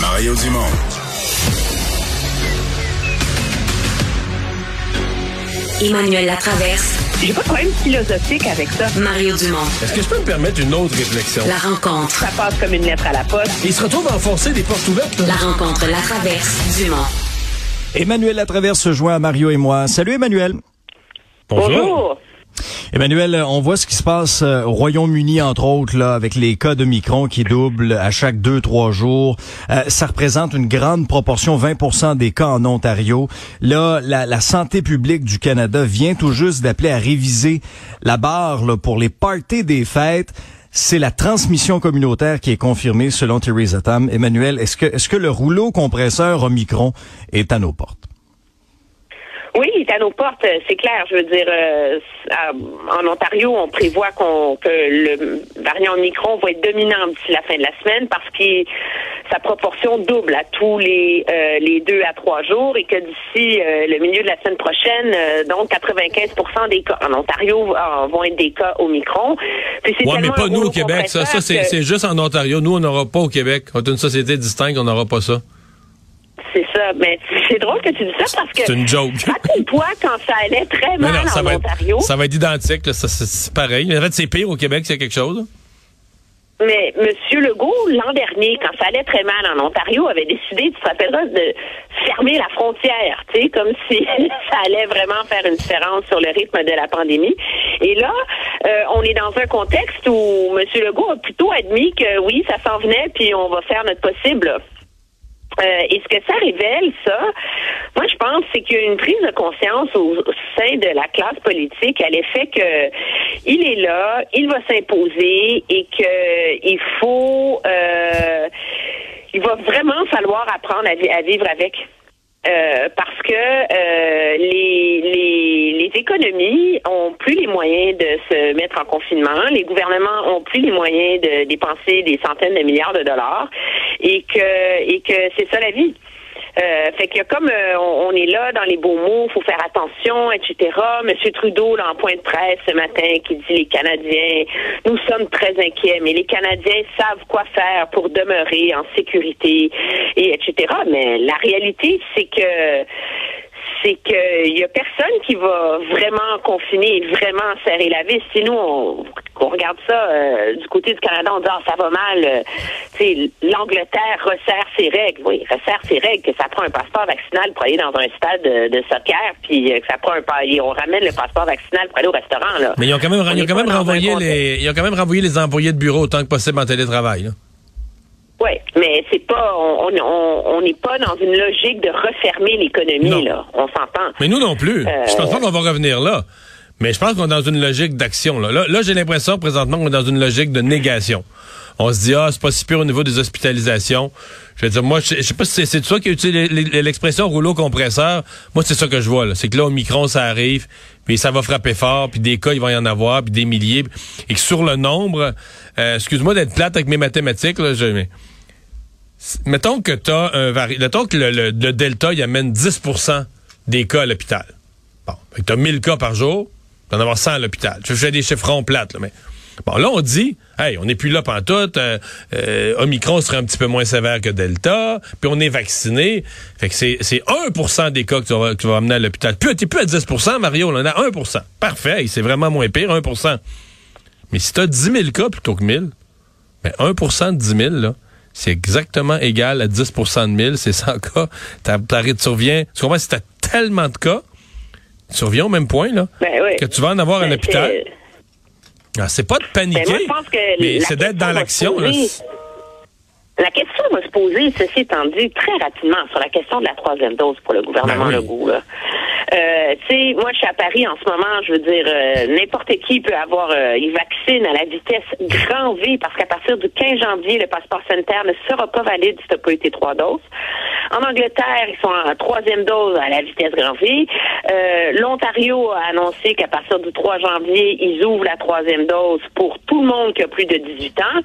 Mario Dumont. Emmanuel Latraverse. J'ai pas de problème philosophique avec ça. Mario Dumont. Est-ce que je peux me permettre une autre réflexion? La rencontre. Ça passe comme une lettre à la poste. Il se retrouve à enfoncer des portes ouvertes. La rencontre Latraverse. Dumont. Emmanuel Latraverse se joint à Mario et moi. Salut Emmanuel. Bonjour. Emmanuel, on voit ce qui se passe euh, au Royaume-Uni, entre autres, là, avec les cas de Micron qui doublent à chaque deux, trois jours. Euh, ça représente une grande proportion, 20% des cas en Ontario. Là, la, santé publique du Canada vient tout juste d'appeler à réviser la barre pour les parties des fêtes. C'est la transmission communautaire qui est confirmée selon Theresa Tam. Emmanuel, est-ce que, est-ce que le rouleau compresseur Omicron est à nos portes? Oui, il est à nos portes, euh, c'est clair. Je veux dire, euh, à- en Ontario, on prévoit qu'on que le variant Omicron va être dominant d'ici la fin de la semaine parce que sa proportion double à tous les euh, les deux à trois jours et que d'ici euh, le milieu de la semaine prochaine, euh, donc 95% des cas en Ontario euh, vont être des cas Omicron. Puis c'est Ouais, mais pas nous au Québec. Ça, ça c'est que- c'est juste en Ontario. Nous, on n'aura pas au Québec. On est une société distincte, on n'aura pas ça. C'est ça. Mais c'est drôle que tu dis ça parce que. C'est une joke. Rappelle-toi quand ça allait très Mais mal non, ça en va, être, Ontario. ça va être identique. là. Ça, c'est- pareil. En fait, c'est pire au Québec, c'est quelque chose. Mais M. Legault, l'an dernier, quand ça allait très mal en Ontario, avait décidé, tu te rappelleras, de fermer la frontière, tu sais, comme si ça allait vraiment faire une différence sur le rythme de la pandémie. Et là, euh, on est dans un contexte où M. Legault a plutôt admis que oui, ça s'en venait, puis on va faire notre possible. Euh, et ce que ça révèle, ça, moi je pense, c'est qu'il y a une prise de conscience au, sein de la classe politique à l'effet que il est là, il va s'imposer et que il faut, euh, il va vraiment falloir apprendre à, à vivre avec. Euh, parce que euh, les, les, les économies ont plus les moyens de se mettre en confinement, les gouvernements ont plus les moyens de dépenser des centaines de milliards de dollars et que et que c'est ça la vie. Euh, fait que comme euh, on, on est là dans les beaux mots, faut faire attention, etc. Monsieur Trudeau, là, en point de presse ce matin, qui dit les Canadiens, nous sommes très inquiets, mais les Canadiens savent quoi faire pour demeurer en sécurité, et etc. Mais la réalité, c'est que c'est qu'il y a personne qui va vraiment confiner et vraiment serrer la vis. Si nous, on, on regarde ça euh, du côté du Canada, on dit ah, ça va mal. euh, tu sais, L'Angleterre resserre ses règles. Oui, resserre ses règles, que ça prend un passeport vaccinal pour aller dans un stade de, de soccer, puis euh, que ça prend un on ramène le passeport vaccinal pour aller au restaurant. Là. Mais ils ont quand même, On ils ont quand même renvoyé les, ils ont quand même renvoyé les employés de bureau autant que possible en télétravail. là. Oui, mais c'est pas, on on- on on n'est pas dans une logique de refermer l'économie là. On s'entend. Mais nous non plus. Euh, Je pense pas qu'on va revenir là. Mais je pense qu'on est dans une logique d'action. Là, là, là, j'ai l'impression présentement qu'on est dans une logique de négation. On se dit, ah, c'est pas si pire au niveau des hospitalisations. Je veux dire, moi, je je sais pas si c'est- toi qui as utilisé l'expression rouleau compresseur. Moi, c'est ça que je vois. là. C'est que là, au Micron, ça arrive, puis ça va frapper fort, puis des cas, il va y en avoir, puis des milliers. Et que sur le nombre, euh, excuse-moi d'être plate avec mes mathématiques, là, je, mais, mettons que t'as un. Mettons que le, le- Delta, il amène 10% des cas à l'hôpital. Bon, fait que t'as 1000 cas par jour, t'en avoir 100 à l'hôpital. Je fais des chiffrons plates, là, mais... Bon, là, on dit, hey, on n'est plus là pantoute, euh, euh, Omicron serait un petit peu moins sévère que Delta, puis on est vacciné. Fait que c'est, c'est 1% des cas que tu vas, que tu vas amener à l'hôpital. Puis t'es plus à 10% Mario, on est à 1% Parfait, c'est vraiment moins pire, 1% Mais si t'as 10 000 cas plutôt que 1000, ben 1% de 10 000, là, c'est exactement égal à 10% de 1000, c'est 100 cas. Tu reviens, tu comprends, si t'as tellement de cas, tu reviens au même point, là, Ben oui. que tu vas en avoir à Ben, l'hôpital. c'est- Ah, c'est pas de paniquer, Ben, moi, je pense que mais c'est d'être dans l'action. La question va se poser, ceci étant dit, très rapidement sur la question de la troisième dose pour le gouvernement Ben oui. Legault. Là. Euh, tu sais, moi, je suis à Paris en ce moment. Je veux dire, euh, n'importe qui peut avoir, euh, il vaccine à la vitesse grand V parce qu'à partir du 15 janvier, le passeport sanitaire ne sera pas valide si tu n'as pas été trois doses. En Angleterre, ils sont en troisième dose à la vitesse grand V. Euh, L'Ontario a annoncé qu'à partir du 3 janvier, ils ouvrent la troisième dose pour tout le monde qui a plus de 18 ans.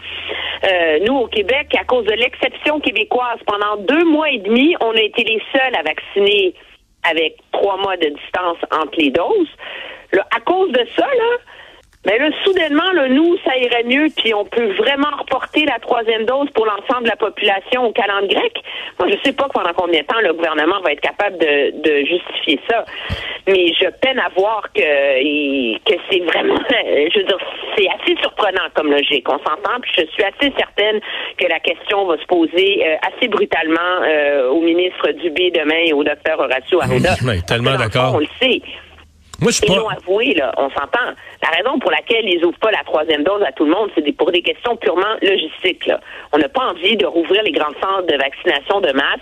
Euh, nous, au Québec, à cause de l'exception québécoise, pendant deux mois et demi, on a été les seuls à vacciner avec trois mois de distance entre les doses. Là, à cause de ça, là, Mais là, soudainement, là, nous, ça irait mieux, puis on peut vraiment reporter la troisième dose pour l'ensemble de la population au calendrier grec. Moi, je sais pas pendant combien de temps le gouvernement va être capable de, de justifier ça. Mais je peine à voir que, que c'est vraiment, je veux dire, c'est assez surprenant comme logique. On s'entend, puis je suis assez certaine que la question va se poser euh, assez brutalement euh, au ministre Dubé demain et au docteur Horacio Arruda. Oui, tellement d'accord. On le sait. Moi, je suis Ils l'ont avoué, là, on s'entend. La raison pour laquelle ils ouvrent pas la troisième dose à tout le monde, c'est pour des questions purement logistiques. Là. On n'a pas envie de rouvrir les grands centres de vaccination de masse,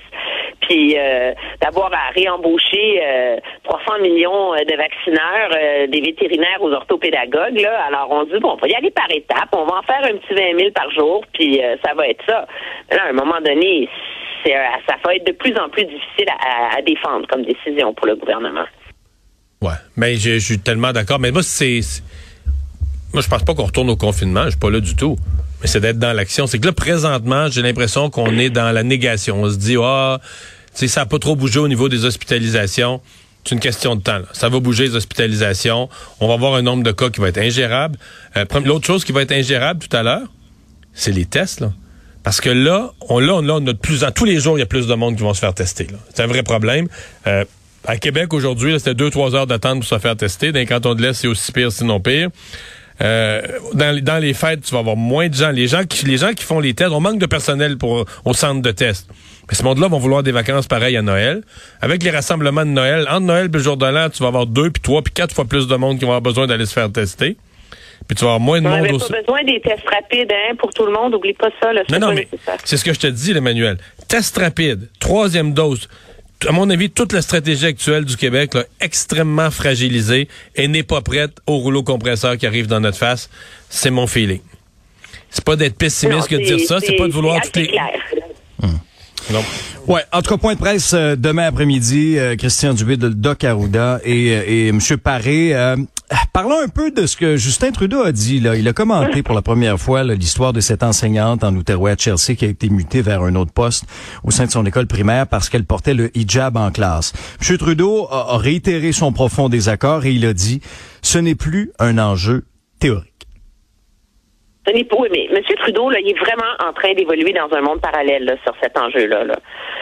puis euh, d'avoir à réembaucher euh, 300 millions euh, de vaccineurs, euh, des vétérinaires aux orthopédagogues. Là. Alors, on dit, bon, on va y aller par étapes, on va en faire un petit 20 000 par jour, puis euh, ça va être ça. Mais là, à un moment donné, c'est, euh, ça va être de plus en plus difficile à- à défendre comme décision pour le gouvernement. Ouais, mais je, je suis tellement d'accord. Mais moi, c'est. Moi, je pense pas qu'on retourne au confinement. Je suis pas là du tout. Mais c'est d'être dans l'action. C'est que là, présentement, j'ai l'impression qu'on est dans la négation. On se dit, ah, tu sais, ça a pas trop bougé au niveau des hospitalisations. C'est une question de temps. Ça va bouger les hospitalisations. On va avoir un nombre de cas qui va être ingérable. Euh, L'autre chose qui va être ingérable tout à l'heure, c'est les tests. Parce que là, on, là, on, là, on a de plus en tous les jours, il y a plus de monde qui vont se faire tester. C'est un vrai problème. Euh, à Québec aujourd'hui, c'était deux trois heures d'attente pour se faire tester. Dans les cantons de l'Est, c'est aussi pire, sinon pire. Euh, dans, les- dans les fêtes, tu vas avoir moins de gens. Les gens qui les gens qui font les tests, on manque de personnel pour au centre de test. Mais ce monde-là vont vouloir des vacances pareilles à Noël. Avec les rassemblements de Noël, entre Noël et le jour de l'an, tu vas avoir deux, puis trois, puis quatre fois plus de monde qui vont avoir besoin d'aller se faire tester. Puis tu vas avoir moins de On monde n'avait au pas besoin des tests rapides hein, pour tout le monde. Oublie pas ça. Là, non, non, mais c'est ce que je te dis, Emmanuel. Test rapide, troisième dose. À mon avis, toute la stratégie actuelle du Québec, là, extrêmement fragilisée et n'est pas prête au rouleau compresseur qui arrive dans notre face. C'est mon feeling. C'est pas d'être pessimiste que de dire ça, c'est pas de vouloir toutes les... Non. Ouais, en tout cas, point de presse euh, demain après-midi, euh, Christian Dubé de Doc Arruda et, euh, et M. Paré. euh, parlons un peu de ce que Justin Trudeau a dit. Là. Il a commenté pour la première fois l'histoire de cette enseignante en Outaouais à Chelsea qui a été mutée vers un autre poste au sein de son école primaire parce qu'elle portait le hijab en classe. M. Trudeau a, réitéré son profond désaccord et il a dit « Ce n'est plus un enjeu théorique ». Oui, mais M. Trudeau, là, il est vraiment en train d'évoluer dans un monde parallèle là, sur cet enjeu-là. là.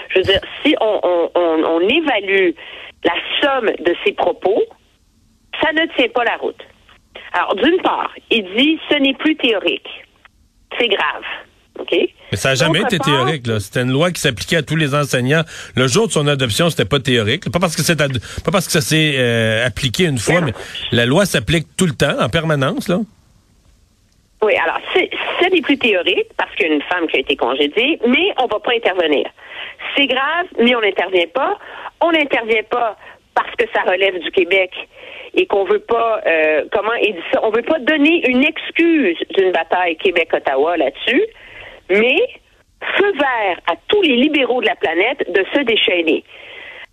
Je veux dire, si on, on, on, on évalue la somme de ses propos, ça ne tient pas la route. Alors, d'une part, il dit ce n'est plus théorique. C'est grave. OK? Mais ça n'a jamais été part, théorique. là. C'était une loi qui s'appliquait à tous les enseignants. Le jour de son adoption, c'était pas théorique. Pas parce que c'est ad- pas parce que ça s'est euh, appliqué une fois, Non. mais la loi s'applique tout le temps, en permanence. Là. Oui, alors, ce n'est plus théorique parce qu'il y a une femme qui a été congédiée, mais on va pas intervenir. C'est grave, mais on n'intervient pas. On n'intervient pas parce que ça relève du Québec et qu'on veut pas, euh, comment il dit ça, on veut pas donner une excuse d'une bataille Québec-Ottawa là-dessus, mais feu vert à tous les libéraux de la planète de se déchaîner.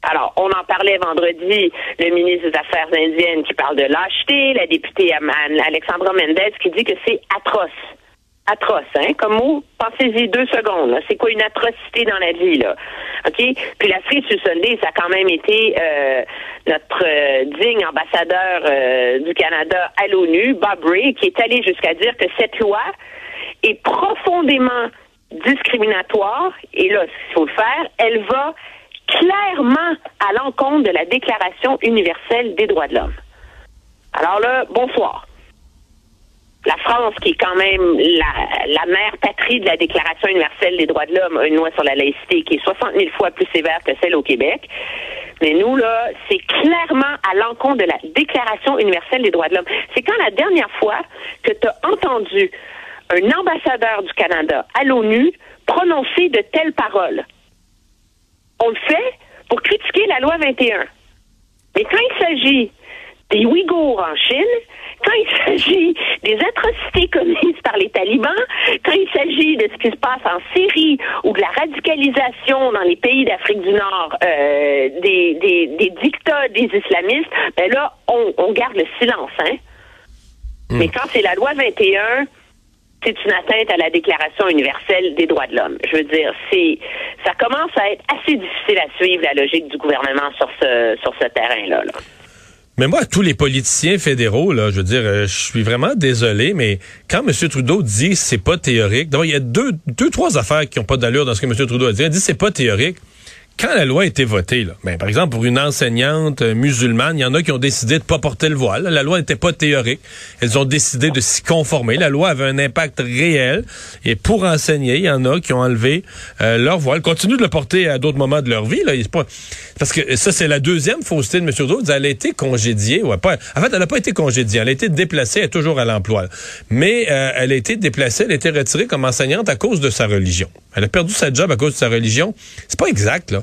Alors, on en parlait vendredi, le ministre des Affaires indiennes qui parle de lâcheté, la députée Alexandra Mendez qui dit que c'est atroce. Atroce, hein? Comme mot, pensez-y deux secondes. C'est quoi une atrocité dans la vie, là? OK? Puis la frise sur Sunday, ça a quand même été euh, notre euh, digne ambassadeur euh, du Canada à l'ONU, Bob Ray, qui est allé jusqu'à dire que cette loi est profondément discriminatoire, et là, s'il faut le faire, elle va clairement à l'encontre de la Déclaration universelle des droits de l'homme. Alors là, bonsoir. La France, qui est quand même la, mère patrie de la Déclaration universelle des droits de l'homme, une loi sur la laïcité qui est 60 000 fois plus sévère que celle au Québec. Mais nous, là, c'est clairement à l'encontre de la Déclaration universelle des droits de l'homme. C'est quand la dernière fois que tu as entendu un ambassadeur du Canada à l'ONU prononcer de telles paroles. On le fait pour critiquer la loi 21. Mais quand il s'agit des Ouïghours en Chine, quand il s'agit des atrocités commises par les talibans, quand il s'agit de ce qui se passe en Syrie ou de la radicalisation dans les pays d'Afrique du Nord euh, des, des, des dictats des islamistes, ben là, on, on garde le silence. Hein? Mais quand c'est la loi 21, c'est une atteinte à la Déclaration universelle des droits de l'homme. Je veux dire, c'est ça commence à être assez difficile à suivre la logique du gouvernement sur ce sur ce terrain-là. là. Mais moi, tous les politiciens fédéraux, là, je veux dire, euh, je suis vraiment désolé, mais quand M. Trudeau dit c'est pas théorique, d'abord, il y a deux, deux, trois affaires qui n'ont pas d'allure dans ce que M. Trudeau a dit. Il dit c'est pas théorique quand la loi a été votée, là, ben, par exemple, pour une enseignante euh, musulmane, il y en a qui ont décidé de pas porter le voile. La loi n'était pas théorique. Elles ont décidé de s'y conformer. La loi avait un impact réel. Et pour enseigner, il y en a qui ont enlevé euh, leur voile. Continuent de le porter à d'autres moments de leur vie. Là. Pas... Parce que ça, c'est la deuxième fausseté de M. Trudeau. Elle a été congédiée. Ouais, pas... En fait, elle n'a pas été congédiée. Elle a été déplacée. Elle est toujours à l'emploi. Mais euh, elle a été déplacée. Elle a été retirée comme enseignante à cause de sa religion. Elle a perdu sa job à cause de sa religion. C'est pas exact, là.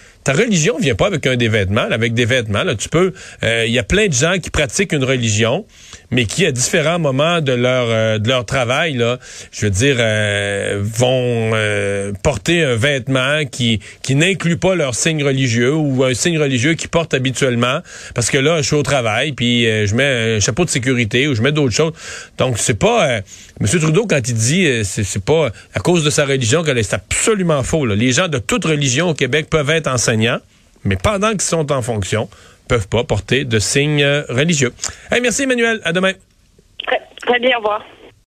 Ta religion vient pas avec un des vêtements, avec des vêtements. Là, tu peux. Euh, il y a plein de gens qui pratiquent une religion, mais qui à différents moments de leur euh, de leur travail, là, je veux dire, euh, vont porter un vêtement qui qui n'inclut pas leur signe religieux ou un signe religieux qu'ils portent habituellement, parce que là, je suis au travail, puis je mets un chapeau de sécurité ou je mets d'autres choses. Donc c'est pas Monsieur Trudeau quand il dit c'est pas à cause de sa religion que c'est absolument faux. Les gens de toute religion au Québec peuvent être mais pendant qu'ils sont en fonction, peuvent pas porter de signes religieux. merci Emmanuel, à demain. très bien, au revoir.